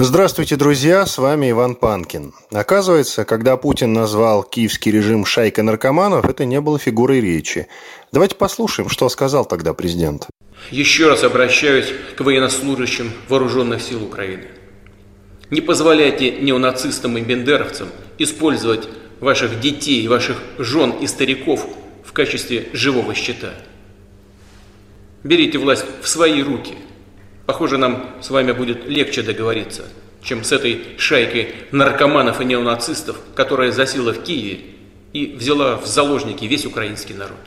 Здравствуйте, друзья, с вами Иван Панкин. Оказывается, когда Путин назвал киевский режим шайкой наркоманов, это не было фигурой речи. Давайте послушаем, что сказал тогда президент. Еще раз обращаюсь к военнослужащим вооруженных сил Украины. Не позволяйте неонацистам и бендеровцам использовать ваших детей, ваших жен и стариков в качестве живого щита. Берите власть в свои руки – Похоже, нам с вами будет легче договориться, чем с этой шайкой наркоманов и неонацистов, которая засела в Киеве и взяла в заложники весь украинский народ.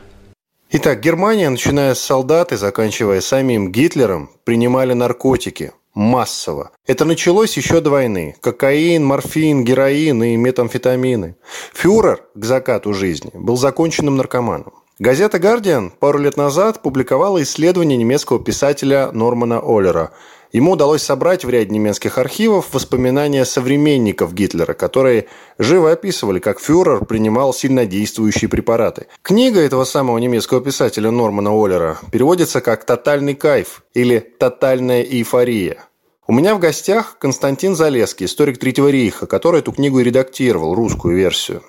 Итак, Германия, начиная с солдат и заканчивая самим Гитлером, принимали наркотики массово. Это началось еще до войны. Кокаин, морфин, героин и метамфетамины. Фюрер к закату жизни был законченным наркоманом. Газета «Гардиан» пару лет назад публиковала исследование немецкого писателя Нормана Оллера. Ему удалось собрать в ряде немецких архивов воспоминания современников Гитлера, которые живо описывали, как фюрер принимал сильнодействующие препараты. Книга этого самого немецкого писателя Нормана Оллера переводится как «тотальный кайф» или «тотальная эйфория». У меня в гостях Константин Залеский, историк Третьего рейха, который эту книгу и редактировал, русскую версию.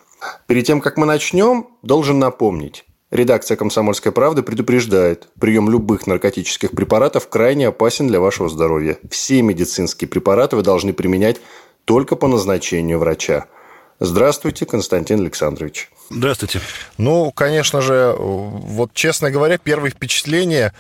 Перед тем, как мы начнем, должен напомнить. Редакция «Комсомольской правды» предупреждает, прием любых наркотических препаратов крайне опасен для вашего здоровья. Все медицинские препараты вы должны применять только по назначению врача. Здравствуйте, Константин Александрович. Здравствуйте. Ну, конечно же, вот честно говоря, первое впечатление,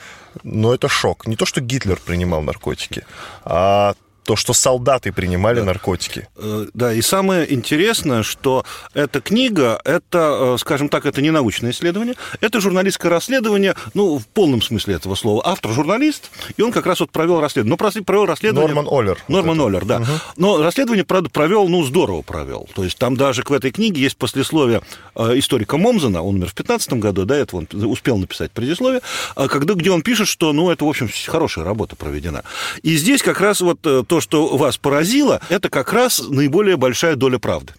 ну, это шок. Не то, что Гитлер принимал наркотики, а то, что солдаты принимали да. наркотики. Э, да, и самое интересное, что эта книга, это, э, скажем так, это не научное исследование, это журналистское расследование, ну, в полном смысле этого слова. Автор журналист, и он как раз вот провел расследование. Но провел расследование... Норман Оллер. Норман вот Оллер, да. Угу. Но расследование, правда, провел, ну, здорово провел. То есть там даже в этой книге есть послесловие э, историка Момзена, он умер в 15 году, да, это он успел написать предисловие, когда, где он пишет, что, ну, это, в общем, хорошая работа проведена. И здесь как раз вот то, что вас поразило, это как раз наиболее большая доля правды.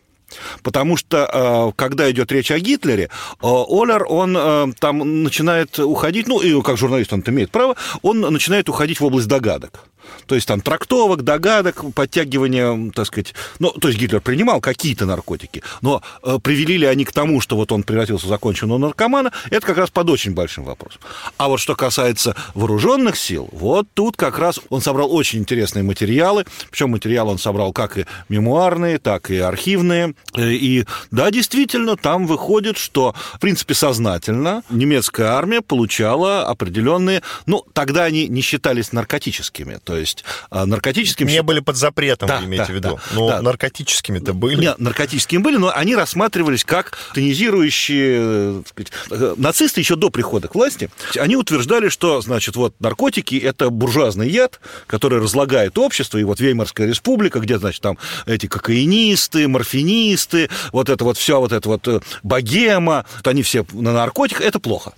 Потому что, э, когда идет речь о Гитлере, э, Оллер, он э, там начинает уходить, ну, и как журналист он имеет право, он начинает уходить в область догадок. То есть там трактовок, догадок, подтягивания, так сказать... Ну, то есть Гитлер принимал какие-то наркотики, но э, привели ли они к тому, что вот он превратился в законченного наркомана, это как раз под очень большим вопросом. А вот что касается вооруженных сил, вот тут как раз он собрал очень интересные материалы, причем материалы он собрал как и мемуарные, так и архивные. Э, и да, действительно, там выходит, что, в принципе, сознательно немецкая армия получала определенные... Ну, тогда они не считались наркотическими, то есть а, наркотическим... Не были под запретом, да, вы имеете да, в виду. Да, но да. наркотическими-то были. Нет, наркотическими были, но они рассматривались как тонизирующие... Сказать, э, нацисты еще до прихода к власти, они утверждали, что, значит, вот наркотики – это буржуазный яд, который разлагает общество, и вот Веймарская республика, где, значит, там эти кокаинисты, морфинисты, вот это вот все, вот это вот э, богема, вот они все на наркотиках, это плохо.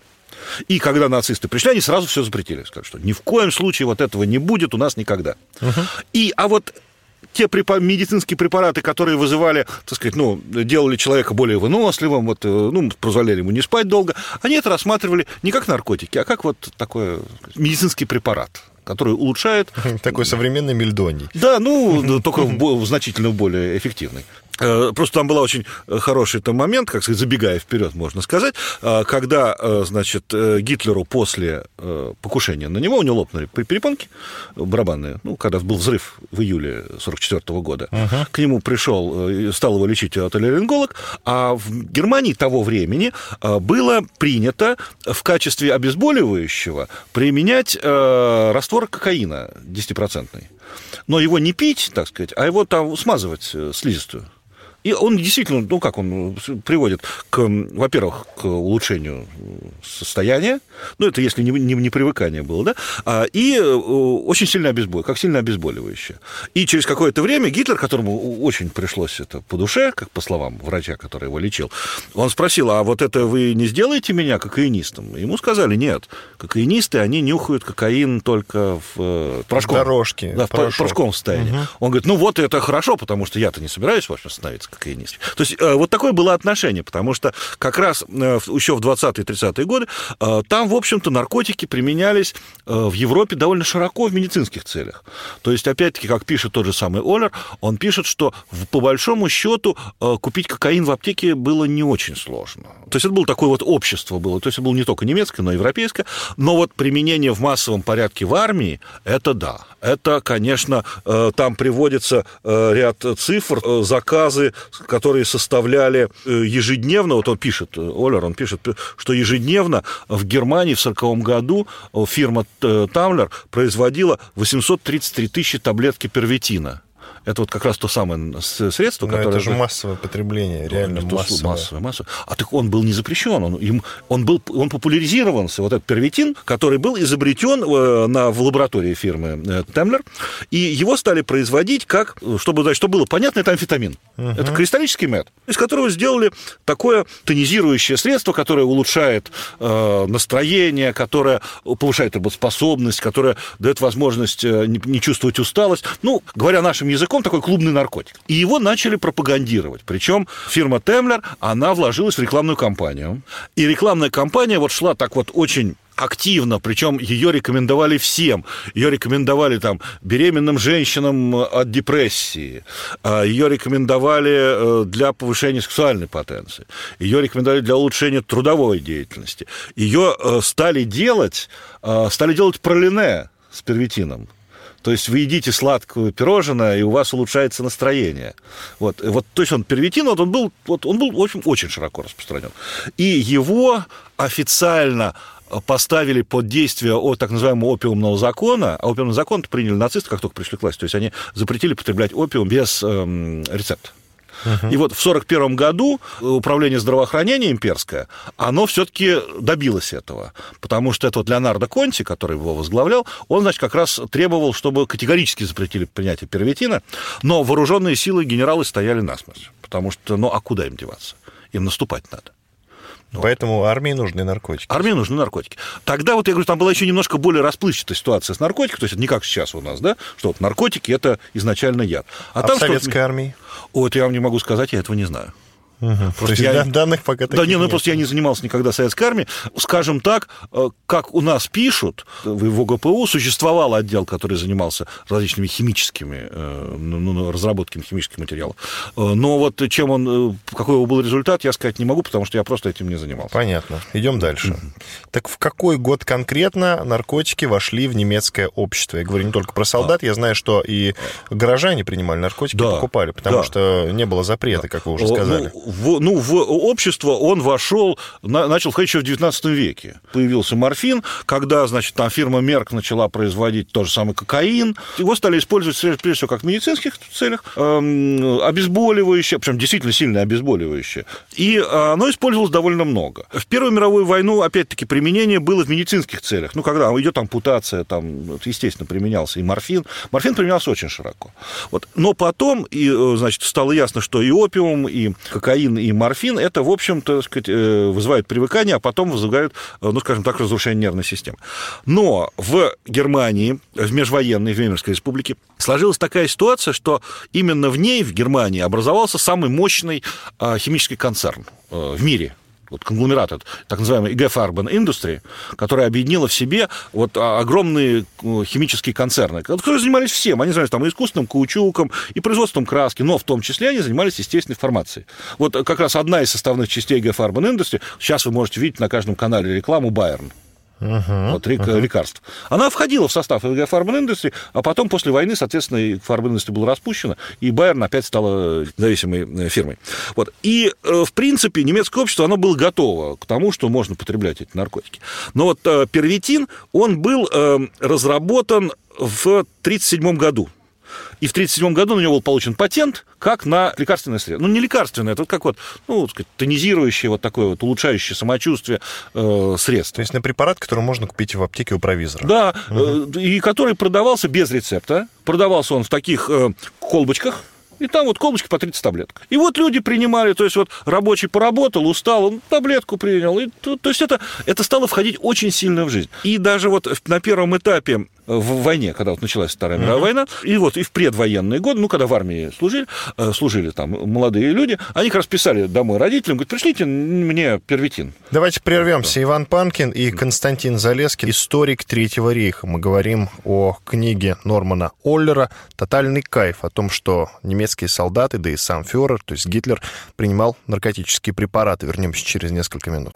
И когда нацисты пришли, они сразу все запретили. Сказали, что ни в коем случае вот этого не будет у нас никогда. Угу. И, а вот те медицинские препараты, которые вызывали, так сказать, ну, делали человека более выносливым, вот, э, ну, позволяли ему не спать долго, они это рассматривали не как наркотики, а как вот такой медицинский препарат который улучшает... Такой современный мельдоний. Да, ну, только значительно более эффективный. Э, просто там был очень хороший там момент, как сказать, забегая вперед, можно сказать, э, когда, э, значит, Гитлеру после покушения на него, у него лопнули перепонки барабанные, ну, когда был взрыв в июле 44 года, uh-huh. к нему пришел, стал его лечить отолеринголог, а в Германии того времени было принято в качестве обезболивающего применять раствор кокаина 10-процентный. Но его не пить, так сказать, а его там смазывать слизистую. И он действительно, ну как он приводит, к, во-первых, к улучшению состояния, ну это если не, не, не привыкание было, да, а, и очень сильно обезболивающее, как сильно обезболивающее. И через какое-то время Гитлер, которому очень пришлось это по душе, как по словам врача, который его лечил, он спросил, а вот это вы не сделаете меня кокаинистом? Ему сказали, нет, кокаинисты, они нюхают кокаин только в э, порошком. Дорожки. Да, в порошок. порошковом состоянии. Угу. Он говорит, ну вот это хорошо, потому что я-то не собираюсь вообще становиться кокаинистом. То есть э, вот такое было отношение, потому что как раз э, еще в 20-30-е годы там, в общем-то, наркотики применялись в Европе довольно широко в медицинских целях. То есть, опять-таки, как пишет тот же самый Оллер, он пишет, что по большому счету купить кокаин в аптеке было не очень сложно. То есть это было такое вот общество было. То есть это было не только немецкое, но и европейское. Но вот применение в массовом порядке в армии, это да. Это, конечно, э, там приводится э, ряд цифр, э, заказы, которые составляли ежедневно, вот он пишет, Олер, он пишет, что ежедневно в Германии в 1940 году фирма Тамлер производила 833 тысячи таблетки первитина. Это вот как раз то самое средство, Но которое... это же массовое потребление, реально ну, массовое. массовое. массовое. А так он был не запрещен, он, им, он, был, он популяризировался, вот этот первитин, который был изобретен э, на, в лаборатории фирмы э, Темлер, и его стали производить как, чтобы, значит, чтобы было понятно, это амфетамин. Угу. Это кристаллический мед, из которого сделали такое тонизирующее средство, которое улучшает э, настроение, которое повышает работоспособность, которое дает возможность э, не, не чувствовать усталость. Ну, говоря нашим языком, языком такой клубный наркотик. И его начали пропагандировать. Причем фирма Темлер, она вложилась в рекламную кампанию. И рекламная кампания вот шла так вот очень активно, причем ее рекомендовали всем. Ее рекомендовали там беременным женщинам от депрессии, а ее рекомендовали э, для повышения сексуальной потенции, ее рекомендовали для улучшения трудовой деятельности. Ее э, стали делать, э, стали делать пролине с первитином. То есть вы едите сладкое пирожное, и у вас улучшается настроение. Вот, вот то есть он первитин, вот он был, вот он был очень, очень широко распространен. И его официально поставили под действие от так называемого опиумного закона, а опиумный закон приняли нацисты, как только пришли к власти, то есть они запретили потреблять опиум без эм, рецепта. Uh-huh. И вот в 1941 году управление здравоохранения имперское, оно все-таки добилось этого, потому что это вот Леонардо Конти, который его возглавлял, он, значит, как раз требовал, чтобы категорически запретили принятие первитина, но вооруженные силы генералы стояли насмерть, потому что, ну, а куда им деваться? Им наступать надо. Поэтому армии нужны наркотики. Армии нужны наркотики. Тогда вот я говорю, там была еще немножко более расплывчатая ситуация с наркотиками, то есть это не как сейчас у нас, да, что вот наркотики это изначально яд. А, а там в советской армии? Вот я вам не могу сказать, я этого не знаю. Угу. Просто я... данных пока Да, не, ну просто я не занимался никогда советской армией. Скажем так, э, как у нас пишут, в ОГПУ существовал отдел, который занимался различными химическими, э, ну, ну, разработками химических материалов. Э, но вот чем он, какой его был результат, я сказать не могу, потому что я просто этим не занимался. Понятно. Идем дальше. Угу. Так в какой год конкретно наркотики вошли в немецкое общество? Я говорю не только про солдат, а. я знаю, что и горожане принимали наркотики, да. покупали, потому да. что не было запрета, как вы уже сказали. Ну, в, ну, в общество он вошел, на, начал входить еще в 19 веке. Появился морфин, когда, значит, там фирма Мерк начала производить тот же самый кокаин. Его стали использовать, прежде всего, как в медицинских целях, эм, обезболивающее, причем действительно сильное обезболивающее. И оно использовалось довольно много. В Первую мировую войну, опять-таки, применение было в медицинских целях. Ну, когда идет ампутация, там, естественно, применялся и морфин. Морфин применялся очень широко. Вот. Но потом, и, э, значит, стало ясно, что и опиум, и кокаин кокаин и морфин, это, в общем-то, сказать, э, вызывает привыкание, а потом вызывают, э, ну, скажем так, разрушение нервной системы. Но в Германии, в межвоенной, в Веймарской республике, сложилась такая ситуация, что именно в ней, в Германии, образовался самый мощный а, химический концерн э, в мире, вот конгломерат, так называемый IG Farben Industry, которая объединила в себе вот а, огромные э, химические концерны, которые занимались всем. Они занимались там и искусственным каучуком, и производством краски, но в том числе они занимались естественной формацией. Вот как раз одна из составных частей IG Farben Industry, сейчас вы можете видеть на каждом канале рекламу Bayern. Uh-huh, вот, uh-huh. лекарств. Она входила в состав Farben Industry, а потом после войны, соответственно, Farben Industry было распущено, и Байерн опять стала зависимой э, фирмой. Вот. И, э, в принципе, немецкое общество, оно было готово к тому, что можно потреблять эти наркотики. Но вот э, первитин, он был разработан в 1937 году И в 1937 году на него был получен патент как на лекарственное средство. Ну, не лекарственное, это как вот, ну, сказать, тонизирующее, вот такое вот улучшающее самочувствие э, средство. То есть на препарат, который можно купить в аптеке у провизора. Да, угу. э, и который продавался без рецепта. Продавался он в таких э, колбочках, и там вот колбочки по 30 таблеток. И вот люди принимали, то есть вот рабочий поработал, устал, он таблетку принял. И, то, то есть это, это стало входить очень сильно в жизнь. И даже вот на первом этапе в войне, когда вот началась Вторая мировая война, и вот и в предвоенные годы, ну, когда в армии служили, э, служили там молодые люди, они как раз писали домой родителям, говорят, пришлите мне первитин. Давайте прервемся. Иван Панкин и Константин Залескин, историк Третьего рейха. Мы говорим о книге Нормана Оллера «Тотальный кайф», о том, что немецкие солдаты, да и сам фюрер, то есть Гитлер, принимал наркотические препараты. Вернемся через несколько минут.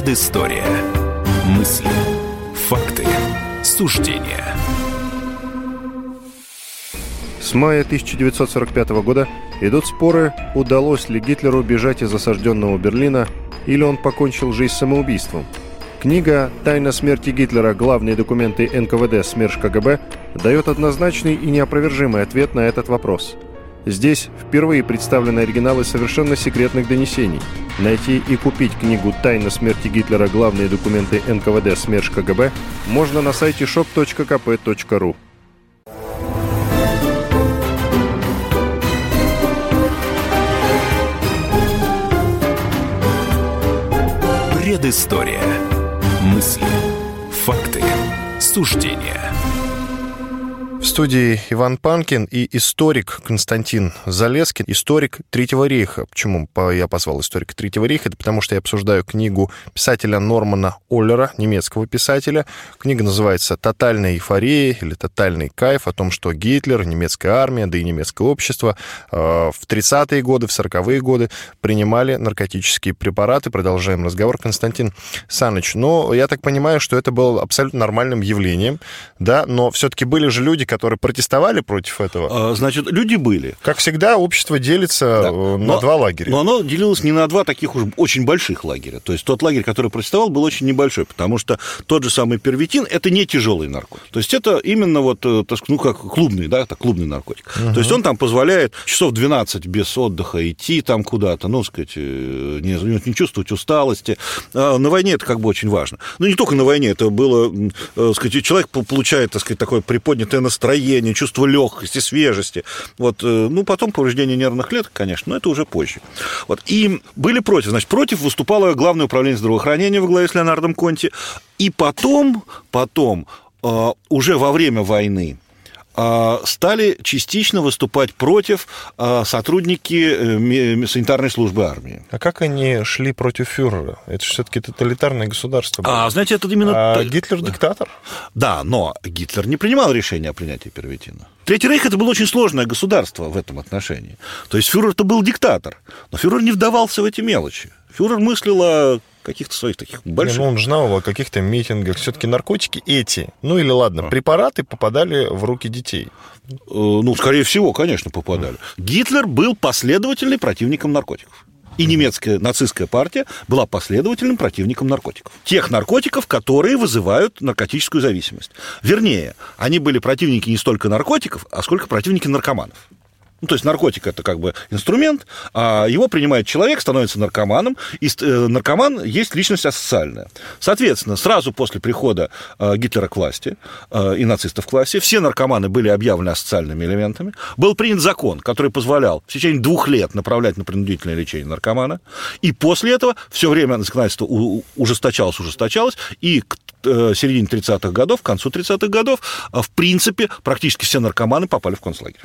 Предыстория. Мысли. Факты. Суждения. С мая 1945 года идут споры, удалось ли Гитлеру бежать из осажденного Берлина или он покончил жизнь самоубийством. Книга «Тайна смерти Гитлера. Главные документы НКВД. СМЕРШ КГБ» дает однозначный и неопровержимый ответ на этот вопрос – Здесь впервые представлены оригиналы совершенно секретных донесений. Найти и купить книгу «Тайна смерти Гитлера. Главные документы НКВД. СМЕРШ КГБ» можно на сайте shop.kp.ru. Предыстория. Мысли. Факты. Суждения. В студии Иван Панкин и историк Константин Залескин, историк Третьего рейха. Почему я позвал историка Третьего рейха? Это потому что я обсуждаю книгу писателя Нормана Оллера, немецкого писателя. Книга называется «Тотальная эйфория» или «Тотальный кайф» о том, что Гитлер, немецкая армия, да и немецкое общество э, в 30-е годы, в 40-е годы принимали наркотические препараты. Продолжаем разговор. Константин Саныч, но я так понимаю, что это было абсолютно нормальным явлением, да, но все-таки были же люди, которые протестовали против этого? А, значит, люди были. Как всегда, общество делится да. Э, на но, два лагеря. Но оно делилось не на два таких уж очень больших лагеря. То есть тот лагерь, который протестовал, был очень небольшой, потому что тот же самый первитин – это не тяжелый наркотик. То есть это именно вот, э, ну, как клубный, да, это клубный наркотик. Угу. То есть он там позволяет часов 12 без отдыха идти там куда-то, ну, сказать, э, не, не чувствовать усталости. А на войне это как бы очень важно. Ну, не только на войне, это было, сказать, человек получает, так сказать, такое приподнятое настроение, настроение, чувство легкости, свежести. Вот, э, ну, потом повреждение нервных клеток, конечно, но это уже позже. Вот. И были против. Значит, против выступало Главное управление здравоохранения во главе с Леонардом Конти. И потом, потом, э, уже во время войны, стали частично выступать против а, сотрудники э, санитарной службы армии. А как они шли против фюрера? Это же все-таки тоталитарное государство. Было. А, знаете, это именно... А Гитлер диктатор? Да, но Гитлер не принимал решения о принятии первитина. Третий рейх это было очень сложное государство в этом отношении. То есть фюрер это был диктатор, но фюрер не вдавался в эти мелочи. Фюрер мыслил о каких-то своих таких больших... Не, ну, он знал о каких-то митингах. Все-таки наркотики эти, ну или ладно, а. препараты попадали в руки детей. Э, ну, скорее всего, конечно, попадали. Гитлер был последовательным противником наркотиков. И немецкая нацистская партия была последовательным противником наркотиков. Тех наркотиков, которые вызывают наркотическую зависимость. Вернее, они были противники не столько наркотиков, а сколько противники наркоманов. Ну, то есть наркотик это как бы инструмент, а его принимает человек, становится наркоманом, и э, наркоман есть личность асоциальная. Соответственно, сразу после прихода э, Гитлера к власти э, и нацистов к власти все наркоманы были объявлены асоциальными элементами. Был принят закон, который позволял в течение двух лет направлять на принудительное лечение наркомана, и после этого все время законодательство ужесточалось, ужесточалось, и к середине 30-х годов, к концу 30-х годов, в принципе, практически все наркоманы попали в концлагерь.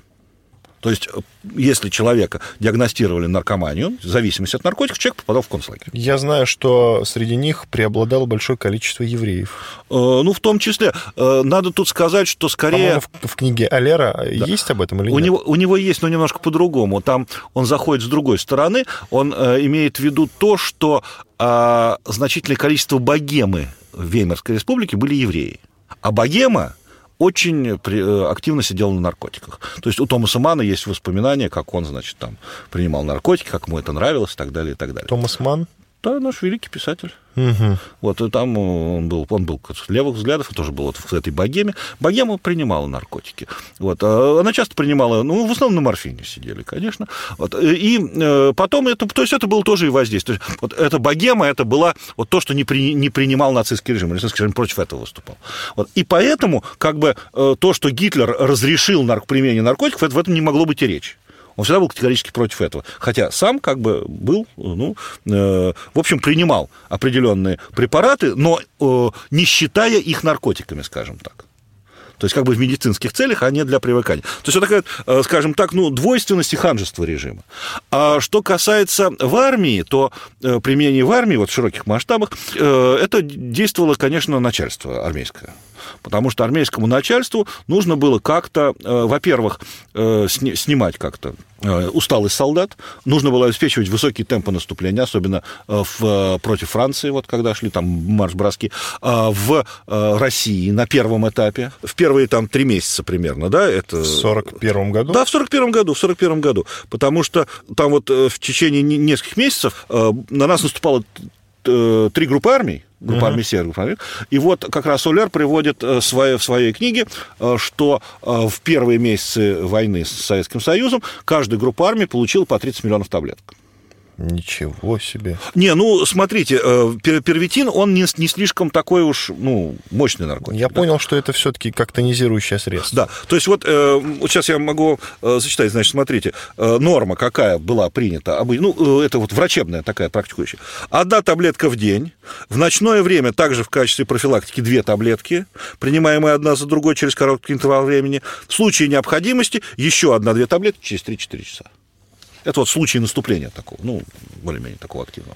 То есть, э, если человека диагностировали наркоманию, зависимость от наркотиков, человек попадал в концлагерь. Я знаю, что среди них преобладало большое количество евреев. Э, ну, в том числе. Э, надо тут сказать, что скорее... В, в книге Алера да. есть об этом или у нет? Него, у него есть, но немножко по-другому. Там он заходит с другой стороны. Он э, имеет в виду то, что э, значительное количество богемы в Веймарской республике были евреи. А богема очень э, активно сидел на наркотиках. То есть у Томаса Мана есть воспоминания, как он, значит, там принимал наркотики, как ему это нравилось и так далее, и так далее. Томас Ман? Да, наш великий писатель. Угу. Вот и там он был, он был левых взглядов, он тоже был вот в этой богеме. Богема принимала наркотики. Вот. А она часто принимала, ну, в основном на морфине сидели, конечно. Вот. И э, потом это, то есть это было тоже и воздействие. Вот эта богема, это была вот то, что не, при, не принимал нацистский режим. Нацистский режим против этого выступал. Вот. И поэтому, как бы, э, то, что Гитлер разрешил нарк, применение наркотиков, это, в этом не могло быть и речи. Он всегда был категорически против этого. Хотя сам как бы был, ну, э, в общем, принимал определенные препараты, но э, не считая их наркотиками, скажем так. То есть как бы в медицинских целях, а не для привыкания. То есть вот такая, э, скажем так, ну, двойственность и ханжество режима. А что касается в армии, то э, применение в армии вот в широких масштабах, э, это действовало, конечно, начальство армейское. Потому что армейскому начальству нужно было как-то, во-первых, снимать как-то усталость солдат, нужно было обеспечивать высокие темпы наступления, особенно в, против Франции, вот когда шли там марш-броски, а в России на первом этапе, в первые там три месяца примерно, да, это... В 41 году? Да, в 41 году, в 41 году, потому что там вот э, в течение нескольких месяцев э, на нас наступало э, три группы армий, группа uh-huh. армий группа армий. И вот как раз Оляр приводит в своей, в своей книге, что в первые месяцы войны с Советским Союзом каждая группа армий получила по 30 миллионов таблеток. Ничего себе. Не, ну, смотрите, э, первитин, он не, не слишком такой уж, ну, мощный наркотик. Я да? понял, что это все-таки как тонизирующее средство. Да, то есть вот, э, сейчас я могу э, зачитать, значит, смотрите, норма какая была принята, ну, это вот врачебная такая практикующая. Одна таблетка в день, в ночное время также в качестве профилактики две таблетки, принимаемые одна за другой через короткий интервал времени. В случае необходимости еще одна-две таблетки через 3-4 часа. Это вот случай наступления такого, ну, более-менее такого активного.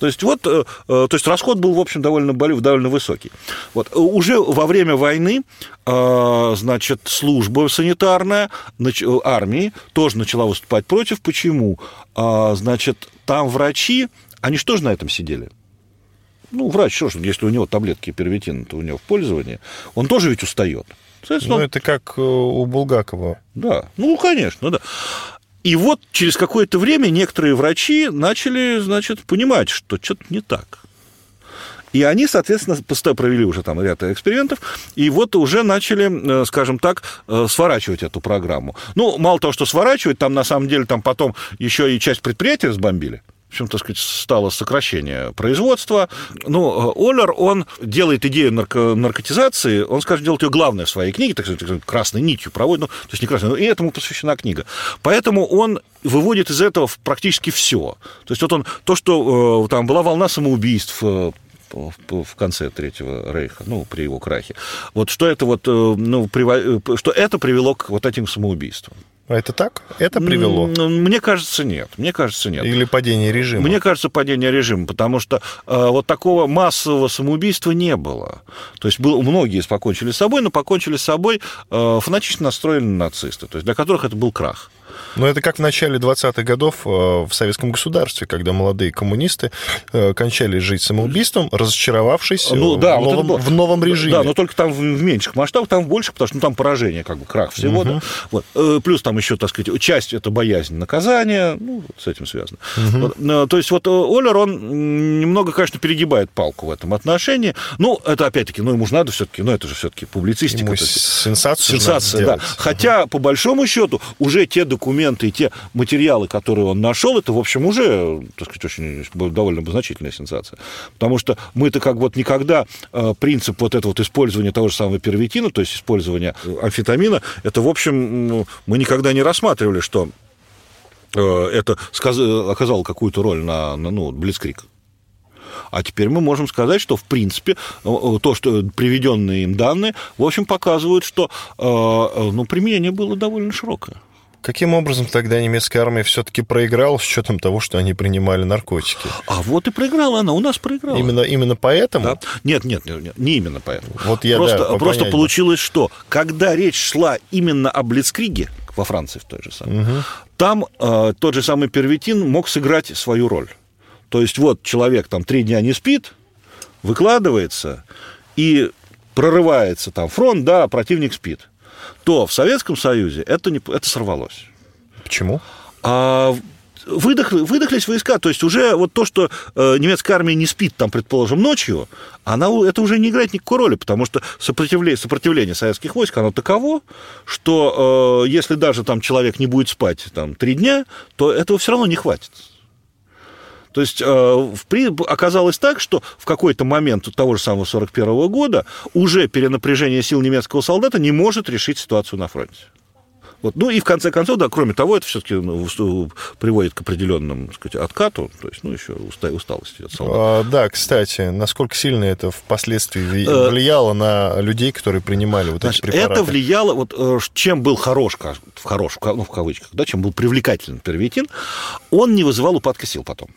То есть вот, э, э, то есть расход был, в общем, довольно, довольно высокий. Вот э, уже во время войны, значит, служба санитарная армии тоже начала выступать против. Почему? Значит, там врачи, они что же на этом сидели? Ну, врач, что ж, если у него таблетки первитина, то у него в пользовании, он тоже ведь устает. Ну, это как у Булгакова. Да, ну, конечно, да. И вот через какое-то время некоторые врачи начали, значит, понимать, что что-то не так. И они, соответственно, провели уже там ряд экспериментов, и вот уже начали, э, скажем так, э, сворачивать эту программу. Ну, мало того, что сворачивать, там на самом деле там потом еще и часть предприятия разбомбили в общем, так сказать, стало сокращение производства. Ну, Оллер, он делает идею нарко наркотизации, он, скажем, делает ее главной в своей книге, так сказать, красной нитью проводит, ну, то есть не красной, но и этому посвящена книга. Поэтому он выводит из этого практически все. То есть вот он, то, что э, там была волна самоубийств, э, в конце Третьего Рейха, ну, при его крахе. Вот что это вот, э, ну, что это привело к вот этим самоубийствам. А это так? Это привело? Мне кажется, нет. Мне кажется, нет. Или падение режима? Мне кажется, падение режима, потому что э, вот такого массового самоубийства не было. То есть был, многие покончили с собой, но покончили с собой э, фанатично настроенные нацисты, то есть для которых это был крах. Но это как в начале 20-х годов э, в советском государстве, когда молодые коммунисты э, кончали жить самоубийством, разочаровавшись ну, да, в, новом, вот в новом режиме. Да, но только там в меньших масштабах, там больше, потому что ну, там поражение, как бы крах всего. Угу. Да. Вот. Э, плюс там еще, так сказать, часть это боязнь наказания, ну, с этим связано. Угу. Вот, то есть вот Оллер, он немного, конечно, перегибает палку в этом отношении. Ну, это опять-таки, ну, ему же надо все-таки, ну, это же все-таки публицистика. Ему сенсацию Сенсация, да. Хотя, по большому счету, уже те документы, документы и те материалы, которые он нашел, это, в общем, уже, так сказать, очень довольно значительная сенсация. Потому что мы-то как вот никогда э, принцип вот этого вот использования того же самого первитина, то есть использования э, амфетамина, это, в общем, ну, мы никогда не рассматривали, что э, это оказало какую-то роль на, на ну, Блицкрик. А теперь мы можем сказать, что, в принципе, то, что приведенные им данные, в общем, показывают, что ну, применение было довольно широкое. Каким образом тогда немецкая армия все-таки проиграла с учетом того, что они принимали наркотики? А вот и проиграла она, у нас проиграла. Именно, именно поэтому? Да. Нет, нет, нет, не именно поэтому. Вот я, просто, да, просто получилось, что когда речь шла именно о Блицкриге, во Франции в той же самой, угу. там э, тот же самый первитин мог сыграть свою роль. То есть вот человек там три дня не спит, выкладывается и прорывается там фронт, да, противник спит то в Советском Союзе это, не, это сорвалось. Почему? А выдохли, выдохлись войска. То есть уже вот то, что э, немецкая армия не спит, там, предположим, ночью, она, это уже не играет никакой роли, потому что сопротивление, сопротивление советских войск, оно таково, что э, если даже там человек не будет спать там, три дня, то этого все равно не хватит. То есть э, оказалось так, что в какой-то момент того же самого 41 года уже перенапряжение сил немецкого солдата не может решить ситуацию на фронте. Вот. Ну и в конце концов, да, кроме того, это все-таки ну, приводит к определенному так сказать, откату, то есть, ну, еще усталости от солдат. А, да, кстати, насколько сильно это впоследствии э, влияло на людей, которые принимали вот Значит, эти препараты? Это влияло, вот э, чем был хорош, в хорош, ну, в кавычках, да, чем был привлекателен первитин, он не вызывал упадка сил потом.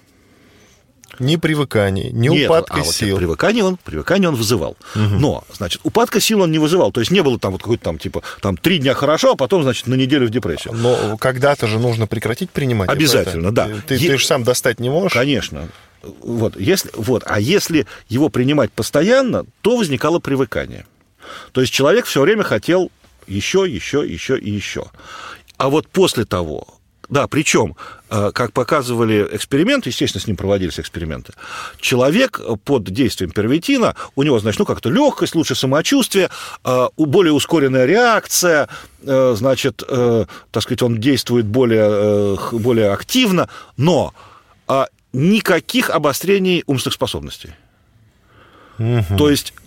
Ни привыкания, ни Нет, упадка а сил. Вот привыкание он, привыкание он вызывал. Угу. Но, значит, упадка сил он не вызывал. То есть не было там вот какой-то там, типа, там три дня хорошо, а потом, значит, на неделю в депрессию. Но когда-то же нужно прекратить принимать. Обязательно, да. Ты, е... ты же сам достать не можешь. Конечно. Вот, если, вот, а если его принимать постоянно, то возникало привыкание. То есть человек все время хотел еще, еще, еще и еще. А вот после того, да, причем, э, как показывали эксперименты, естественно, с ним проводились эксперименты, человек под действием первитина, у него, значит, ну, как-то легкость, лучше самочувствие, э, более ускоренная реакция, э, значит, так сказать, он действует более, более активно, но никаких обострений умственных способностей. Угу. То есть Э,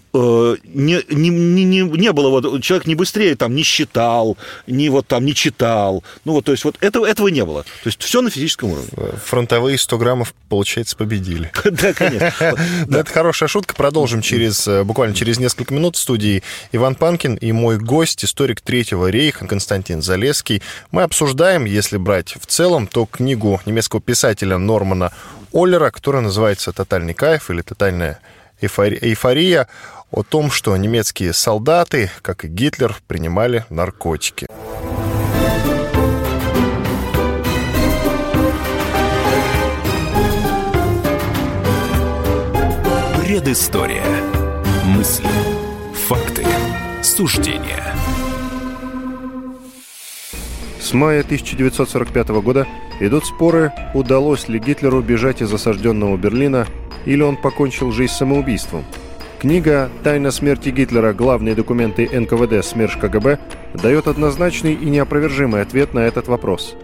не, не, не, не было, вот человек не быстрее там не считал, не вот там не читал. Ну вот, то есть вот этого, этого не было. То есть все на физическом уровне. Фронтовые 100 граммов, получается, победили. Да, конечно. Это хорошая шутка. Продолжим через, э, буквально через несколько минут в студии Иван Панкин и мой гость, историк Третьего рейха Константин Залеский. Мы обсуждаем, если брать в целом, то книгу немецкого писателя Нормана Оллера, которая называется «Тотальный кайф» или «Тотальная эйфория» о том, что немецкие солдаты, как и Гитлер, принимали наркотики. Предыстория. Мысли. Факты. Суждения. С мая 1945 года идут споры, удалось ли Гитлеру бежать из осажденного Берлина или он покончил жизнь самоубийством – Книга «Тайна смерти Гитлера. Главные документы НКВД. СМЕРШ КГБ» дает однозначный и неопровержимый ответ на этот вопрос.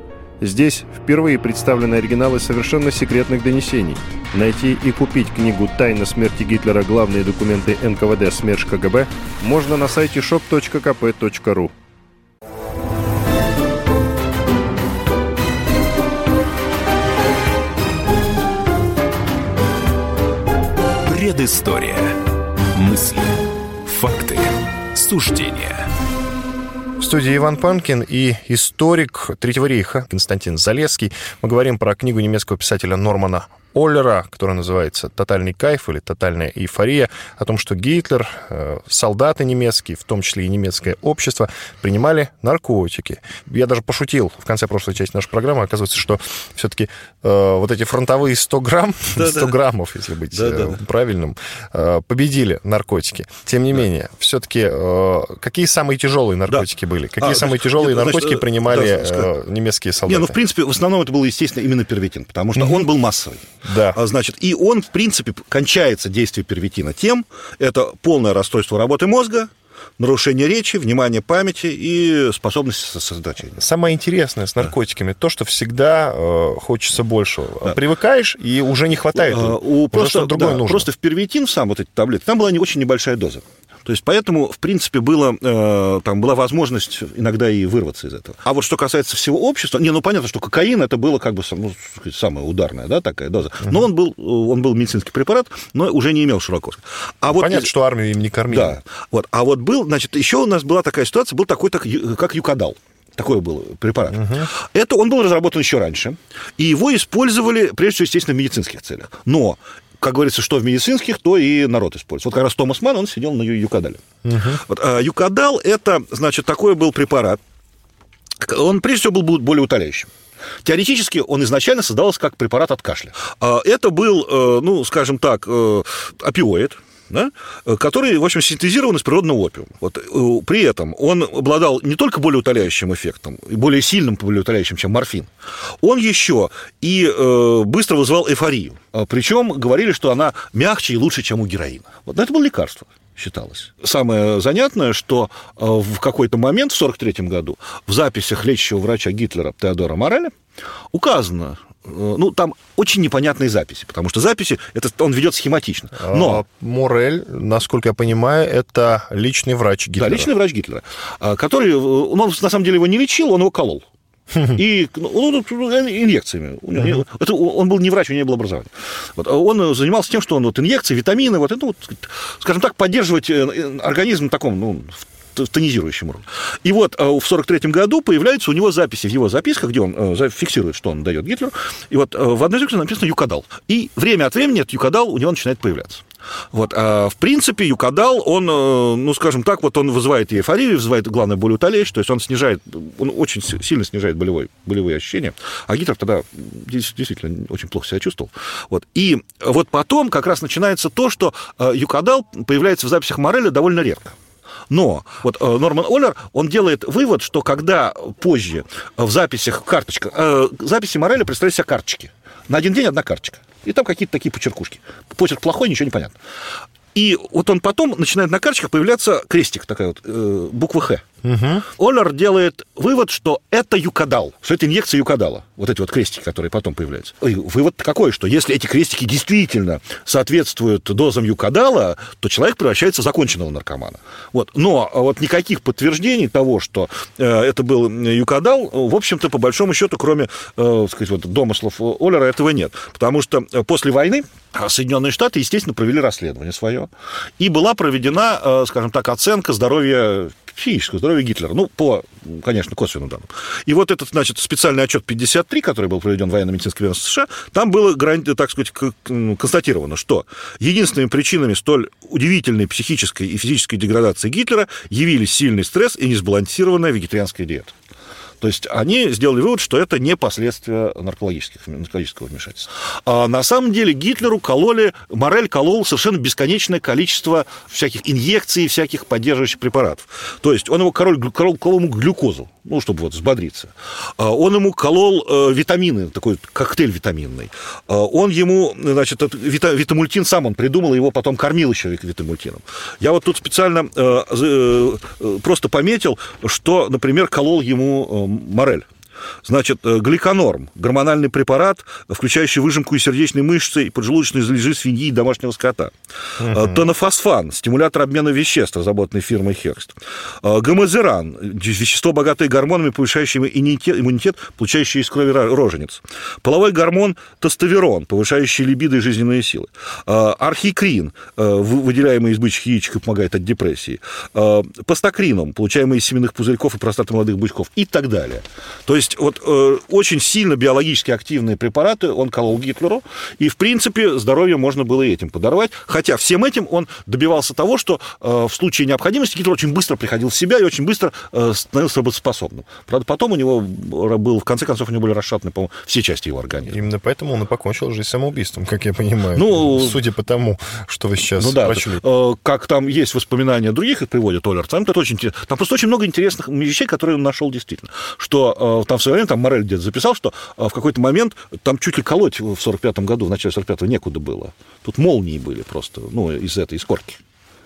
Здесь впервые представлены оригиналы совершенно секретных донесений. Найти и купить книгу «Тайна смерти Гитлера. Главные документы НКВД. СМЕРШ КГБ» можно на сайте shop.kp.ru. Предыстория. Мысли. Факты. Суждения. В студии Иван Панкин и историк Третьего рейха Константин Залеский. Мы говорим про книгу немецкого писателя Нормана Оллера, которая называется «Тотальный кайф» или «Тотальная эйфория», о том, что Гитлер, э, солдаты немецкие, в том числе и немецкое общество, принимали наркотики. Я даже пошутил в конце прошлой части нашей программы, оказывается, что все-таки э, вот эти фронтовые 100 грамм, да, 100 да. граммов, если быть э, правильным, э, победили наркотики. Тем не менее, все-таки какие самые тяжелые наркотики были? Какие а, самые значит, тяжелые нет, наркотики значит, принимали немецкие солдаты? Не, ну, в принципе, в основном это было, естественно, именно первитин, потому что он был массовый. Да. А, значит, и он, в принципе, кончается действие первитина тем, это полное расстройство работы мозга, нарушение речи, внимание памяти и способность сосредоточения. Самое интересное с наркотиками да. то, что всегда э, хочется больше. Да. Привыкаешь, и уже не хватает. А, у, просто, другое да, нужно. Просто в первитин сам вот эти таблетки, там была не очень небольшая доза. То есть поэтому, в принципе, было, э, там была возможность иногда и вырваться из этого. А вот что касается всего общества, не, ну понятно, что кокаин это было как бы ну, самая ударная, да, такая доза. Но он был, он был медицинский препарат, но уже не имел широко. А ну, вот, понятно, что армию им не кормили. Да. Вот. А вот был, значит, еще у нас была такая ситуация, был такой, так, как юкадал. Такой был препарат. Угу. Это он был разработан еще раньше, и его использовали, прежде всего, естественно, в медицинских целях. Но как говорится, что в медицинских, то и народ использует. Вот как раз Томас Ман, он сидел на юкадале. Угу. Вот, а юкадал – это, значит, такой был препарат, он, прежде всего, был более утоляющим. Теоретически он изначально создавался как препарат от кашля. А, это был, э, ну, скажем так, э, опиоид, да, который, в общем, синтезирован из природного опиума. Вот, при этом он обладал не только более утоляющим эффектом, более сильным более утоляющим, чем морфин, он еще и э, быстро вызывал эйфорию. Причем говорили, что она мягче и лучше, чем у героина. Вот, но это было лекарство считалось. Самое занятное, что э, в какой-то момент, в 1943 году, в записях лечащего врача Гитлера Теодора Мореля указано, э, ну, там очень непонятные записи, потому что записи, это он ведет схематично. А Но... Морель, насколько я понимаю, это личный врач Гитлера. Да, личный врач Гитлера, а, который, э, он на самом деле его не лечил, он его колол. И ну, ну, ну инъекциями. Это, он был не врач, у него не было образования. Вот, а он занимался тем, что он вот инъекции, витамины, вот это, вот, скажем так, поддерживать э, организм в таком, ну, в тонизирующем уровне. И вот э, в 1943 году появляются у него записи в его записках, где он э, фиксирует, что он дает Гитлеру. И вот в одной из записей написано «Юкадал». И время от времени этот Юкадал у него начинает появляться. Вот. А в принципе, юкадал, он, э, ну, скажем так, вот он вызывает эйфорию, вызывает, главное, более утолеющий, то есть он снижает, он очень сильно снижает болевой, болевые ощущения. А Гитлер тогда действительно очень плохо себя чувствовал. Вот. И вот потом как раз начинается то, что э, юкадал появляется в записях Мореля довольно редко. Но вот э, Норман Оллер, он делает вывод, что когда позже в записях карточка, э, записи Мореля представляют себя карточки. На один день одна карточка. И там какие-то такие почеркушки. Почерк плохой, ничего не понятно. И вот он потом начинает на карточках появляться крестик, такая вот, э, буква «Х». Угу. Оллер делает вывод, что это юкадал, что это инъекция юкадала, вот эти вот крестики, которые потом появляются. И вывод какой, что если эти крестики действительно соответствуют дозам юкадала, то человек превращается в законченного наркомана. Вот. Но вот никаких подтверждений того, что э, это был юкадал, в общем-то, по большому счету, кроме э, сказать, вот, домыслов Оллера, этого нет. Потому что после войны Соединенные Штаты, естественно, провели расследование свое. И была проведена, э, скажем так, оценка здоровья психического здоровья Гитлера. Ну, по, конечно, косвенным данным. И вот этот, значит, специальный отчет 53, который был проведен военно-медицинской ведомством США, там было, так сказать, констатировано, что единственными причинами столь удивительной психической и физической деградации Гитлера явились сильный стресс и несбалансированная вегетарианская диета. То есть они сделали вывод, что это не последствия наркологических, наркологического вмешательства. А на самом деле Гитлеру кололи, Морель колол совершенно бесконечное количество всяких инъекций, всяких поддерживающих препаратов. То есть он его король, колол, колол ему глюкозу, ну, чтобы вот взбодриться. А он ему колол э, витамины, такой коктейль витаминный. А он ему, значит, витамультин сам он придумал, его потом кормил еще витамультином. Я вот тут специально э, э, просто пометил, что, например, колол ему Морель. Значит, э, гликонорм, гормональный препарат, включающий выжимку из сердечной мышцы и поджелудочной залежи свиньи и домашнего скота. Угу. Тонофосфан, стимулятор обмена веществ, разработанный фирмой Херст. Э, гомозеран, вещество, богатое гормонами, повышающее иммунитет, получающее из крови рожениц. Половой гормон тестостерон, повышающий либидо и жизненные силы. Архикрин, выделяемый из бычьих яичек и помогает от депрессии. Пастокрином, получаемый из семенных пузырьков и простаты молодых бычков и так далее. То есть есть вот э, очень сильно биологически активные препараты он колол Гитлеру, и, в принципе, здоровье можно было этим подорвать. Хотя всем этим он добивался того, что э, в случае необходимости Гитлер очень быстро приходил в себя и очень быстро э, становился работоспособным. Правда, потом у него был, в конце концов, у него были расшатаны, по-моему, все части его организма. Именно поэтому он и покончил жизнь самоубийством, как я понимаю. Ну, судя по тому, что вы сейчас ну, да, прочли. Э, как там есть воспоминания других, их приводит Оллер, там, это очень, там просто очень много интересных вещей, которые он нашел действительно. Что э, там в свое время там Морель где-то записал, что а, в какой-то момент там чуть ли колоть в 45-м году, в начале 45-го некуда было. Тут молнии были просто, ну, из этой, из корки.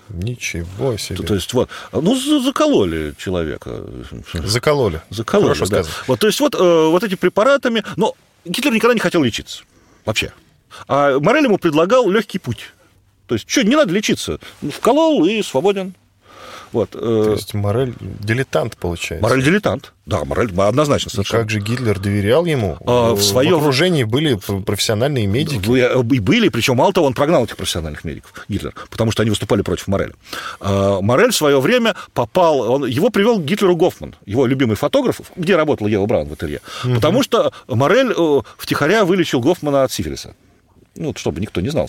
Ничего себе. То, то есть вот, ну, закололи человека. Закололи. Закололи, Хорошо да. сказано. Вот, то есть вот, э, вот эти препаратами, но Гитлер никогда не хотел лечиться. Вообще. А Морель ему предлагал легкий путь. То есть, что, не надо лечиться. Вколол и свободен. Вот. Э, То есть Морель дилетант, получается. Морель дилетант. Да, Морель однозначно совершенно. И как же Гитлер доверял ему? А, в, своем... в окружении были профессиональные медики. Э, и были, причем мало того, он прогнал этих профессиональных медиков, Гитлер, потому что они выступали против Мореля. А, Морель в свое время попал... Он, его привел к Гитлеру Гофман, его любимый фотограф, где работала Ева Браун в ателье. Угу. Потому что Морель э, втихаря вылечил Гофмана от сифилиса. Ну, чтобы никто не знал,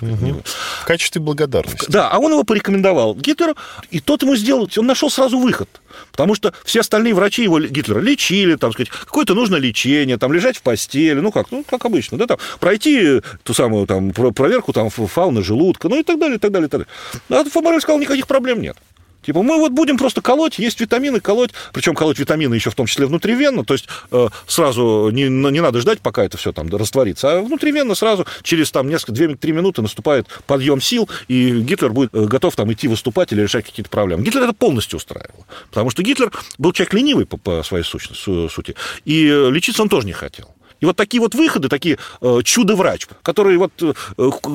Угу. В качестве благодарности. Да, а он его порекомендовал Гитлеру, и тот ему сделал, он нашел сразу выход. Потому что все остальные врачи его Гитлера лечили, там, сказать, какое-то нужно лечение, там, лежать в постели, ну, как, ну, как обычно, да, там, пройти ту самую там проверку там фауны желудка, ну, и так далее, и так далее, и так далее. А Фомарель сказал, никаких проблем нет. Типа, мы вот будем просто колоть, есть витамины, колоть, причем колоть витамины еще в том числе внутривенно, то есть э, сразу не, не надо ждать, пока это все там растворится, а внутривенно сразу через там несколько, 2-3 минуты наступает подъем сил, и Гитлер будет э, готов там идти выступать или решать какие-то проблемы. Гитлер это полностью устраивал, потому что Гитлер был человек ленивый по, по своей сущности, сути, и лечиться он тоже не хотел. И вот такие вот выходы, такие э, чудо-врач, который вот э,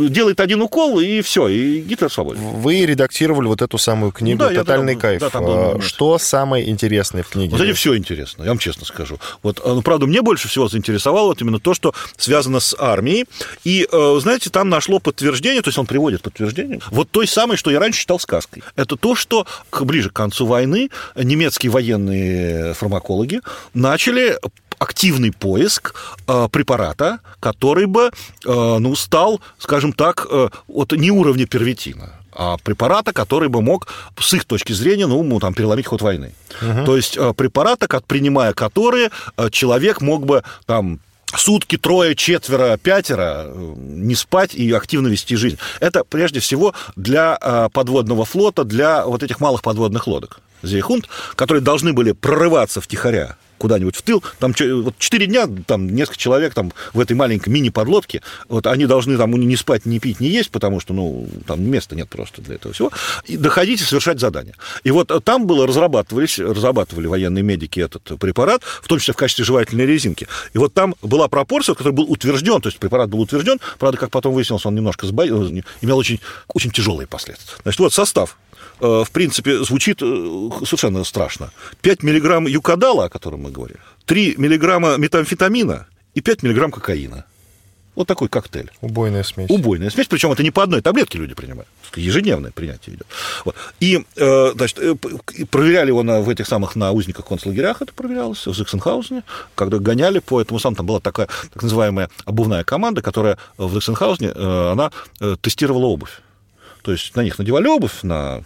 делает один укол, и все, и Гитлер свободен. Вы редактировали вот эту самую книгу да, «Тотальный там, кайф». Да, там был, Что самое интересное в книге? Вот это все интересно, я вам честно скажу. Вот, э, ну, правда, мне больше всего заинтересовало вот именно то, что связано с армией. И, э, знаете, там нашло подтверждение, то есть он приводит подтверждение, вот той самой, что я раньше считал сказкой. Это то, что ближе к концу войны немецкие военные фармакологи начали активный поиск э, препарата, который бы, э, ну, стал, скажем так, э, от не уровня первитина, а препарата, который бы мог, с их точки зрения, ну, там, переломить ход войны. Угу. То есть препарата, принимая которые, человек мог бы там сутки, трое, четверо, пятеро не спать и активно вести жизнь. Это прежде всего для подводного флота, для вот этих малых подводных лодок. Зейхунд, которые должны были прорываться втихаря куда-нибудь в тыл, там вот 4 дня, там несколько человек там в этой маленькой мини-подлодке, вот они должны там не спать, не пить, не есть, потому что, ну, там места нет просто для этого всего, и доходить и совершать задания. И вот там было разрабатывались, разрабатывали военные медики этот препарат, в том числе в качестве жевательной резинки. И вот там была пропорция, которая был утвержден, то есть препарат был утвержден, правда, как потом выяснилось, он немножко сбо... имел очень, очень тяжелые последствия. Значит, вот состав Э, в принципе, звучит э, совершенно страшно. 5 миллиграмм юкадала, о котором мы говорили, 3 миллиграмма метамфетамина и 5 миллиграмм кокаина. Вот такой коктейль. Убойная смесь. Убойная смесь, причем это не по одной таблетке люди принимают. Ежедневное принятие идет. Вот. И, э, значит, проверяли его на, в этих самых на узниках концлагерях, это проверялось, в Зексенхаузене, когда гоняли по этому самому, там была такая так называемая обувная команда, которая в Зексенхаузене, она тестировала обувь. То есть на них надевали обувь, на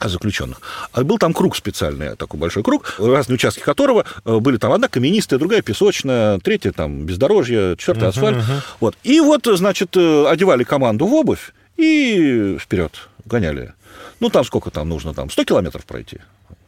заключенных. А был там круг специальный, такой большой круг, разные участки которого э, были там одна каменистая, другая песочная, третья там бездорожье, четвертая асфальт. Uh-huh. Вот. И вот, значит, э, одевали команду в обувь и вперед гоняли. Ну, там сколько там нужно, там 100 километров пройти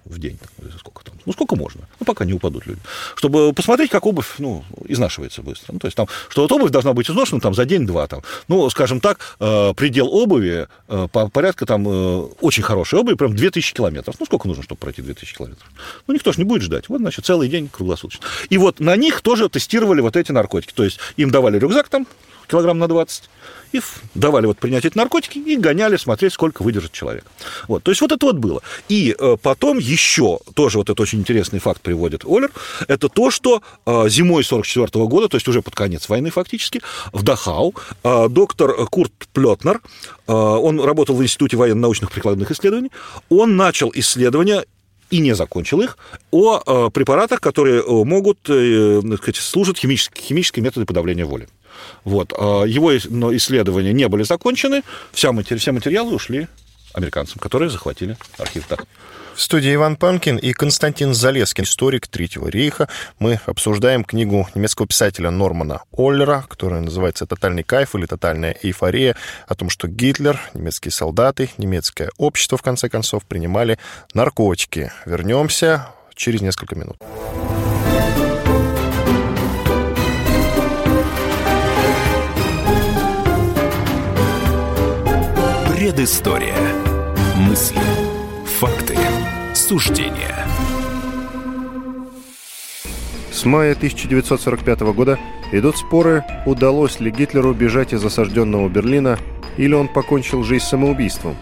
в день, сколько там, ну, сколько можно, ну, пока не упадут люди, чтобы посмотреть, как обувь, ну, изнашивается быстро. Ну, то есть там, что вот обувь должна быть изношена там за день-два, там, ну, скажем так, э, предел обуви э, по порядка там э, очень хорошей обуви, прям 2000 километров. Ну, сколько нужно, чтобы пройти 2000 километров? Ну, никто же не будет ждать. Вот, значит, целый день круглосуточно. И вот на них тоже тестировали вот эти наркотики. То есть им давали рюкзак там, килограмм на 20, и давали вот принять эти наркотики и гоняли смотреть, сколько выдержит человек. Вот, то есть вот это вот было. И э, потом еще, тоже вот это очень интересный факт приводит Олер, это то, что э, зимой 44 года, то есть уже под конец войны фактически, в Дахау э, доктор Курт Плетнер, он работал в Институте военно-научных прикладных исследований, он начал исследования и не закончил их, о препаратах, которые могут сказать, служат химические, химические методы подавления воли. Вот. А его исследования не были закончены, все материалы ушли американцам, которые захватили архив так. В студии Иван Панкин и Константин Залескин, историк Третьего рейха. Мы обсуждаем книгу немецкого писателя Нормана Оллера, которая называется «Тотальный кайф» или «Тотальная эйфория», о том, что Гитлер, немецкие солдаты, немецкое общество, в конце концов, принимали наркотики. Вернемся через несколько минут. Предыстория. Мысли. Факты. Суждения. С мая 1945 года идут споры, удалось ли Гитлеру бежать из осажденного Берлина или он покончил жизнь самоубийством.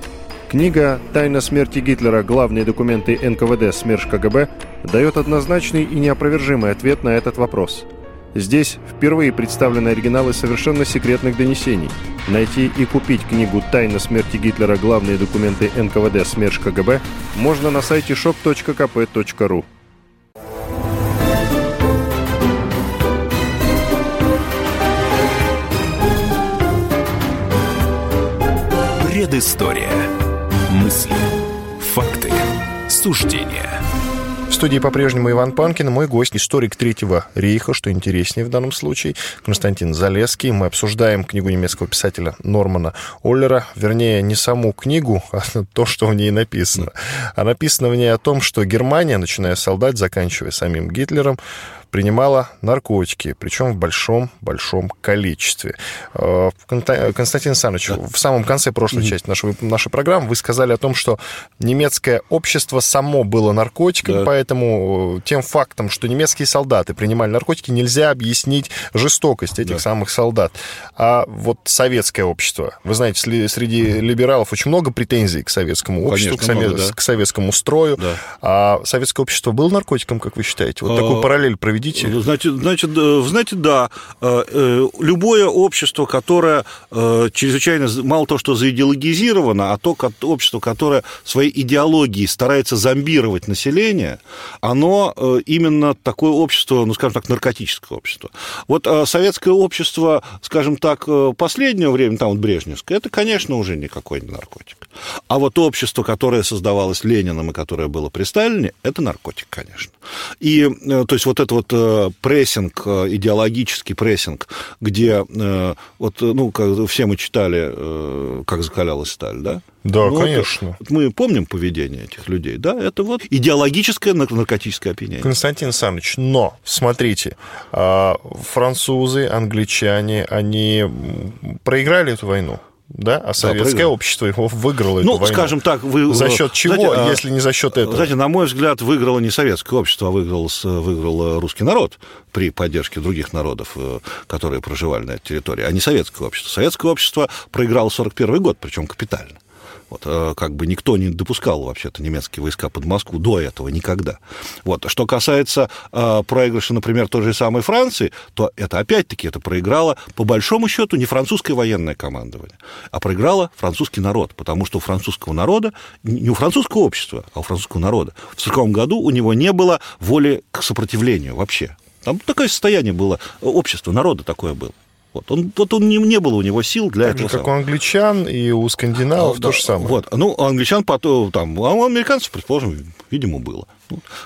Книга «Тайна смерти Гитлера. Главные документы НКВД. СМЕРШ КГБ» дает однозначный и неопровержимый ответ на этот вопрос – Здесь впервые представлены оригиналы совершенно секретных донесений. Найти и купить книгу «Тайна смерти Гитлера. Главные документы НКВД. СМЕРШ КГБ» можно на сайте shop.kp.ru. Предыстория. Мысли. Факты. Суждения. Студии по-прежнему Иван Панкин, мой гость, историк Третьего рейха, что интереснее в данном случае, Константин Залеский. Мы обсуждаем книгу немецкого писателя Нормана Оллера, вернее, не саму книгу, а то, что в ней написано. А написано в ней о том, что Германия, начиная солдат, заканчивая самим Гитлером, принимала наркотики, причем в большом-большом количестве. Э, Константин Александрович, да. в самом конце прошлой mm-hmm. части нашей, нашей программы вы сказали о том, что немецкое общество само было наркотиком, да. поэтому э, тем фактом, что немецкие солдаты принимали наркотики, нельзя объяснить жестокость этих да. самых солдат. А вот советское общество, вы знаете, среди либералов очень много претензий к советскому обществу, Конечно, к, много, да. к советскому строю. Да. А советское общество было наркотиком, как вы считаете? Вот а... такую параллель проведите победитель. Ну, значит, значит, э, знаете, да, э, э, любое общество, которое чрезвычайно, мало того, что заидеологизировано, а то общество, которое своей идеологией старается зомбировать население, оно именно такое общество, ну, скажем так, наркотическое общество. Вот советское общество, скажем так, последнего времени, там вот Брежневское, это, конечно, уже никакой не наркотик. А вот общество, которое создавалось Лениным и которое было при Сталине, это наркотик, конечно. И, то есть, вот это вот Э, прессинг, э, идеологический прессинг, где э, вот, ну, как, все мы читали, как закалялась сталь, да? Да, ну, конечно. Вот, мы помним поведение этих людей, да, это вот идеологическое наркотическое опьянение. Константин Александрович, но, смотрите, а, французы, англичане, они проиграли эту войну? Да, а советское да, общество его выиграло ну, эту войну. скажем так, вы... За счет чего, знаете, а, если не за счет этого? Знаете, на мой взгляд, выиграло не советское общество, а выиграл, выиграл русский народ при поддержке других народов, э, которые проживали на этой территории, а не советское общество. Советское общество проиграло 41 год, причем капитально. Вот, э, как бы никто не допускал вообще-то немецкие войска под Москву до этого никогда. Вот. Что касается э, проигрыша, например, той же самой Франции, то это опять-таки это проиграло по большому счету не французское военное командование, а проиграло французский народ, потому что у французского народа, не у французского общества, а у французского народа в 1940 году у него не было воли к сопротивлению вообще. Там такое состояние было, общество, народа такое было. Вот он, вот он не, не было у него сил для так этого. Же, как самого. у англичан и у скандинавов а, то да, же самое. Вот, ну, у англичан потом, там, а у американцев, предположим, видимо, было.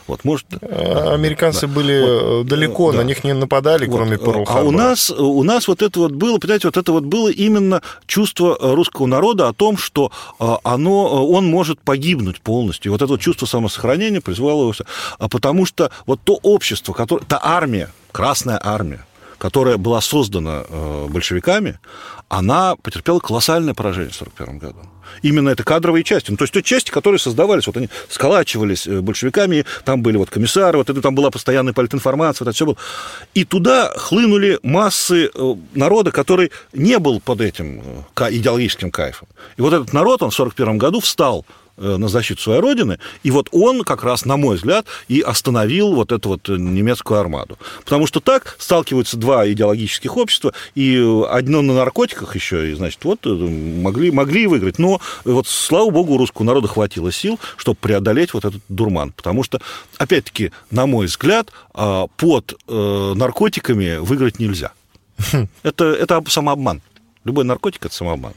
Вот, может... А, американцы да, были вот, далеко, да. на них не нападали, вот, кроме перл А у нас, у нас вот это вот было, понимаете, вот это вот было именно чувство русского народа о том, что а, оно, он может погибнуть полностью. И вот это вот чувство самосохранения призвало его... Потому что вот то общество, которое... Та армия, Красная армия, которая была создана э, большевиками, она потерпела колоссальное поражение в 1941 году. Именно это кадровые части. Ну, то есть те части, которые создавались, вот они сколачивались э, большевиками, там были вот комиссары, вот это там была постоянная политинформация, вот это все было. И туда хлынули массы э, народа, который не был под этим идеологическим кайфом. И вот этот народ, он в 1941 году встал на защиту своей родины. И вот он как раз, на мой взгляд, и остановил вот эту вот немецкую армаду. Потому что так сталкиваются два идеологических общества, и одно на наркотиках еще, и, значит, вот э, могли, могли выиграть. Но вот, слава богу, русского народа хватило сил, чтобы преодолеть вот этот дурман. Потому что, опять-таки, на мой взгляд, а, под э, наркотиками выиграть нельзя. Хм. Это, это самообман. Любой наркотик – это самообман.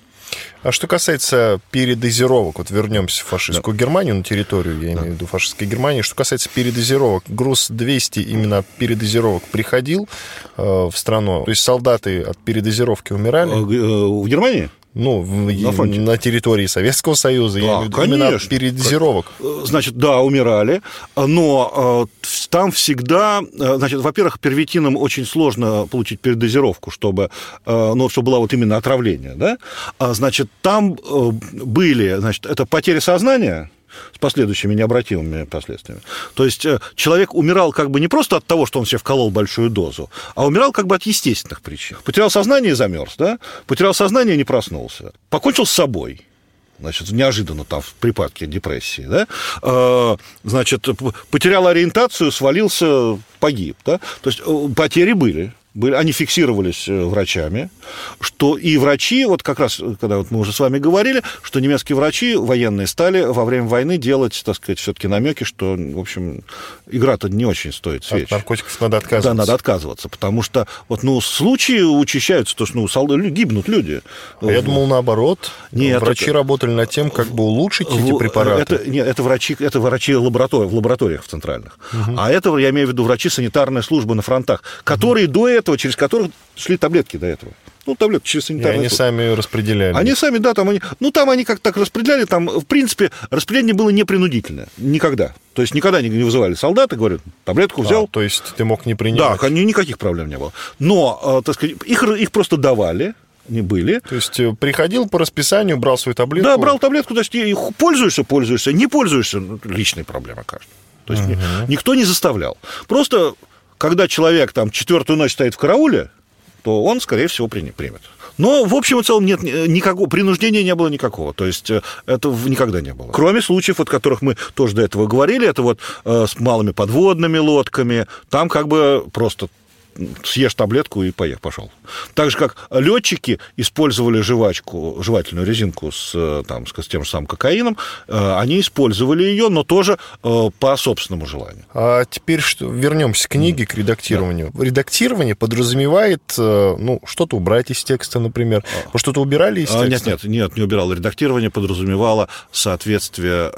А что касается передозировок, вот вернемся в фашистскую да. Германию, на территорию, я имею в виду фашистской Германии, что касается передозировок, груз 200 именно передозировок приходил э, в страну, то есть солдаты от передозировки умирали? Э, э, в Германии? Ну, на, фронте. на территории Советского Союза, да, я имею в виду, именно передозировок. Значит, да, умирали, но э, там всегда, э, значит, во-первых, первитинам очень сложно получить передозировку, чтобы, э, ну, чтобы было вот именно отравление, да, а, значит, там э, были, значит, это потеря сознания, с последующими необратимыми последствиями. То есть э, человек умирал как бы не просто от того, что он себе вколол большую дозу, а умирал как бы от естественных причин. Потерял сознание и замерз, да? Потерял сознание и не проснулся. Покончил с собой значит, неожиданно там в припадке депрессии, да, э, значит, потерял ориентацию, свалился, погиб, да, то есть э, потери были, были, они фиксировались э, врачами, что и врачи, вот как раз, когда вот мы уже с вами говорили, что немецкие врачи военные стали во время войны делать, так сказать, все-таки намеки, что, в общем, игра-то не очень стоит свеч. От наркотиков надо отказываться. Да, надо отказываться, потому что вот, ну, случаи учащаются, то, что, ну, солдаты, гибнут люди. А я думал, наоборот. Нет, врачи это... работали над тем, как бы улучшить в... эти препараты. Это, нет, это врачи, это врачи лаборатории, в лабораториях в центральных. Угу. А это, я имею в виду, врачи санитарной службы на фронтах, которые угу. до этого этого, через которых шли таблетки до этого. Ну, таблетки через санитарный. И они сами распределяли. Они сами, да, там они... Ну, там они как так распределяли, там, в принципе, распределение было непринудительное. Никогда. То есть никогда не, не вызывали солдаты, говорят, таблетку взял. А, то есть ты мог не принять. Да, никаких проблем не было. Но, э, так сказать, их, их просто давали, не были. То есть э, приходил по расписанию, брал свою таблетку? Да, брал таблетку, то есть пользуешься, пользуешься, не пользуешься, ну, личная проблема каждого. То есть угу. никто не заставлял. Просто когда человек там четвертую ночь стоит в карауле, то он, скорее всего, примет. Но, в общем и целом, нет никакого принуждения не было никакого. То есть э, этого никогда не было. Кроме случаев, о которых мы тоже до этого говорили, это вот э, с малыми подводными лодками. Там как бы просто съешь таблетку и поехал, пошел. Так же, как летчики использовали жвачку, жевательную резинку с, там, с тем же самым кокаином, э, они использовали ее, но тоже э, по собственному желанию. А теперь что, вернемся к книге, к редактированию. Да. Редактирование подразумевает, э, ну, что-то убрать из текста, например. А. Вы что-то убирали из а, текста? Нет, нет, нет, не убирал. Редактирование подразумевало соответствие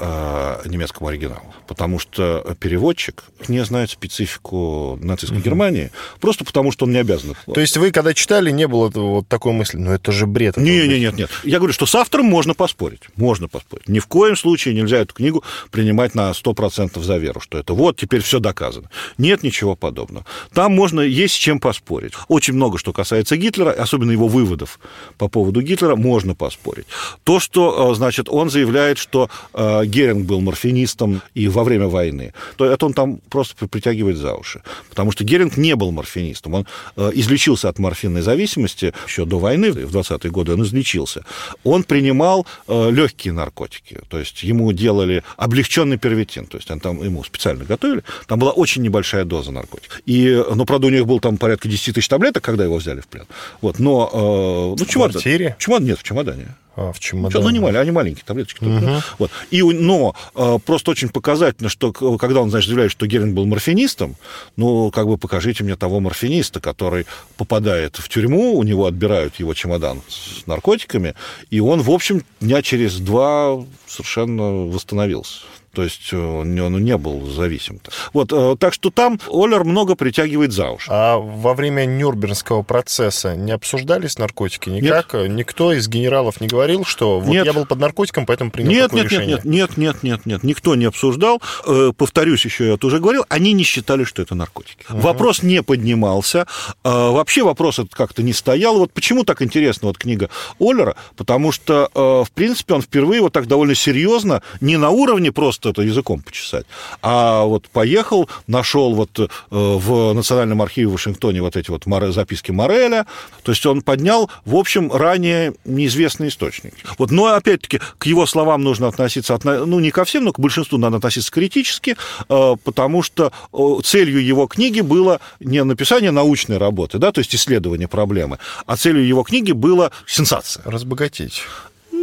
немецкому оригиналу, потому что переводчик не знает специфику нацистской угу. Германии, просто потому что он не обязан. То есть вы, когда читали, не было вот такой мысли, ну это же бред. Не, не, нет, нет. Я говорю, что с автором можно поспорить. Можно поспорить. Ни в коем случае нельзя эту книгу принимать на 100% за веру, что это вот, теперь все доказано. Нет ничего подобного. Там можно, есть с чем поспорить. Очень много, что касается Гитлера, особенно его выводов по поводу Гитлера, можно поспорить. То, что, э, значит, он заявляет, что э, Геринг был морфинистом и во время войны, то это он там просто притягивает за уши. Потому что Геринг не был морфинистом морфинистом. Он э, излечился от морфинной зависимости еще до войны, в 20-е годы он излечился. Он принимал э, легкие наркотики, то есть ему делали облегченный первитин, то есть он там ему специально готовили, там была очень небольшая доза наркотиков. И, ну, правда, у них был там порядка 10 тысяч таблеток, когда его взяли в плен. Вот, но... Э, ну, чемодан. Чемодан нет, в чемодане. А, в чемодане. Ну, не маленькие, они маленькие таблеточки. Угу. Вот. И, но э, просто очень показательно, что когда он, значит, заявляет, что Геринг был морфинистом, ну, как бы покажите мне того морфиниста, который попадает в тюрьму, у него отбирают его чемодан с наркотиками, и он, в общем, дня через два совершенно восстановился. То есть э, он, не был зависим. Вот, э, так что там Оллер много притягивает за уши. А во время Нюрнбергского процесса не обсуждались наркотики никак? Нет. Никто из генералов не говорил, что вот нет. я был под наркотиком, поэтому принял нет, такое нет, решение? Нет, нет, нет, нет, нет, никто не обсуждал. Э, повторюсь еще, я это уже говорил, они не считали, что это наркотики. Угу. Вопрос не поднимался. Вообще вопрос этот как-то не стоял. Вот почему так интересна вот книга Оллера? Потому что, в принципе, он впервые вот так довольно серьезно, не на уровне просто это языком почесать. А вот поехал, нашел вот э, в Национальном архиве в Вашингтоне вот эти вот записки Мореля, то есть он поднял, в общем, ранее неизвестные источники. Вот, но, опять-таки, к его словам нужно относиться, ну, не ко всем, но к большинству надо относиться критически, э, потому что целью его книги было не написание научной работы, да, то есть исследование проблемы, а целью его книги было сенсация. Разбогатеть.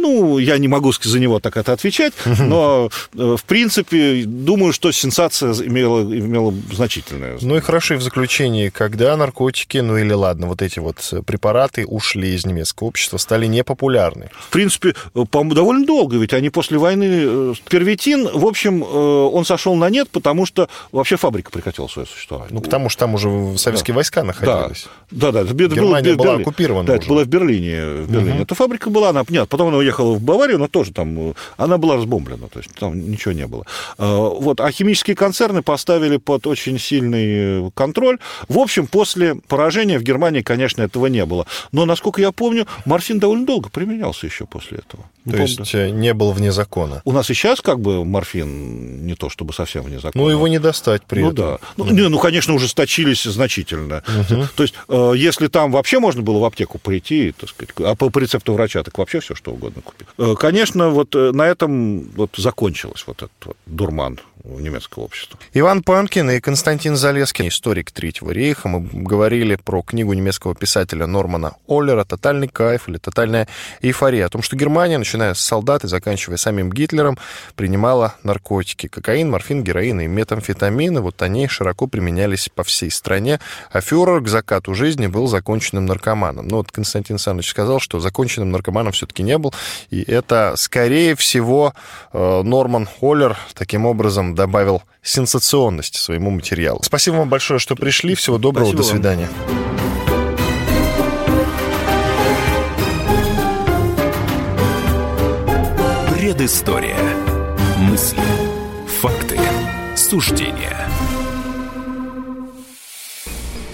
Ну, я не могу за него так это отвечать, но, э, в принципе, думаю, что сенсация имела, имела значительную. Ну и хорошо, и в заключении, когда наркотики, ну или ладно, вот эти вот препараты ушли из немецкого общества, стали непопулярны? В принципе, по-моему, довольно долго, ведь они после войны... Э, первитин, в общем, э, он сошел на нет, потому что вообще фабрика прекратила свое существование. Ну, потому что там уже советские да. войска находились. Да, да, да. Германия было, была оккупирована Да, уже. это было в Берлине. В Берлине. Угу. Эта фабрика была, она, нет, потом она уехала приехала в Баварию, но тоже там, она была разбомблена, то есть там ничего не было. А, вот, а химические концерны поставили под очень сильный контроль. В общем, после поражения в Германии, конечно, этого не было. Но, насколько я помню, морфин довольно долго применялся еще после этого. То помню. есть э, не был вне закона? У нас и сейчас как бы морфин не то чтобы совсем вне закона. Ну, его не достать при ну, этом. Да. Ну, не, ну, конечно, ужесточились значительно. Угу. То есть, э, если там вообще можно было в аптеку прийти, так сказать, а по рецепту врача, так вообще все что угодно купить. Э, конечно, вот на этом вот закончилось вот этот вот дурман в немецкое общество. Иван Панкин и Константин Залеский, историк Третьего рейха. Мы говорили про книгу немецкого писателя Нормана Оллера «Тотальный кайф» или «Тотальная эйфория». О том, что Германия, начиная с солдат и заканчивая самим Гитлером, принимала наркотики. Кокаин, морфин, героин и метамфетамины. Вот они широко применялись по всей стране. А фюрер к закату жизни был законченным наркоманом. Ну вот Константин Александрович сказал, что законченным наркоманом все-таки не был. И это, скорее всего, э, Норман Оллер таким образом добавил сенсационности своему материалу. Спасибо вам большое, что пришли. Всего доброго. Спасибо До свидания. Предыстория. Мысли. Факты. Суждения.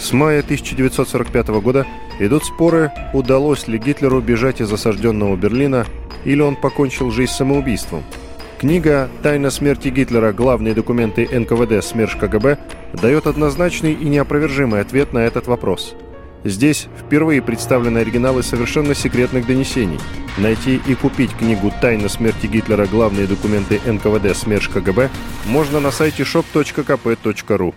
С мая 1945 года идут споры, удалось ли Гитлеру бежать из осажденного Берлина или он покончил жизнь самоубийством – Книга «Тайна смерти Гитлера. Главные документы НКВД. СМЕРШ КГБ» дает однозначный и неопровержимый ответ на этот вопрос. Здесь впервые представлены оригиналы совершенно секретных донесений. Найти и купить книгу «Тайна смерти Гитлера. Главные документы НКВД. СМЕРШ КГБ» можно на сайте shop.kp.ru.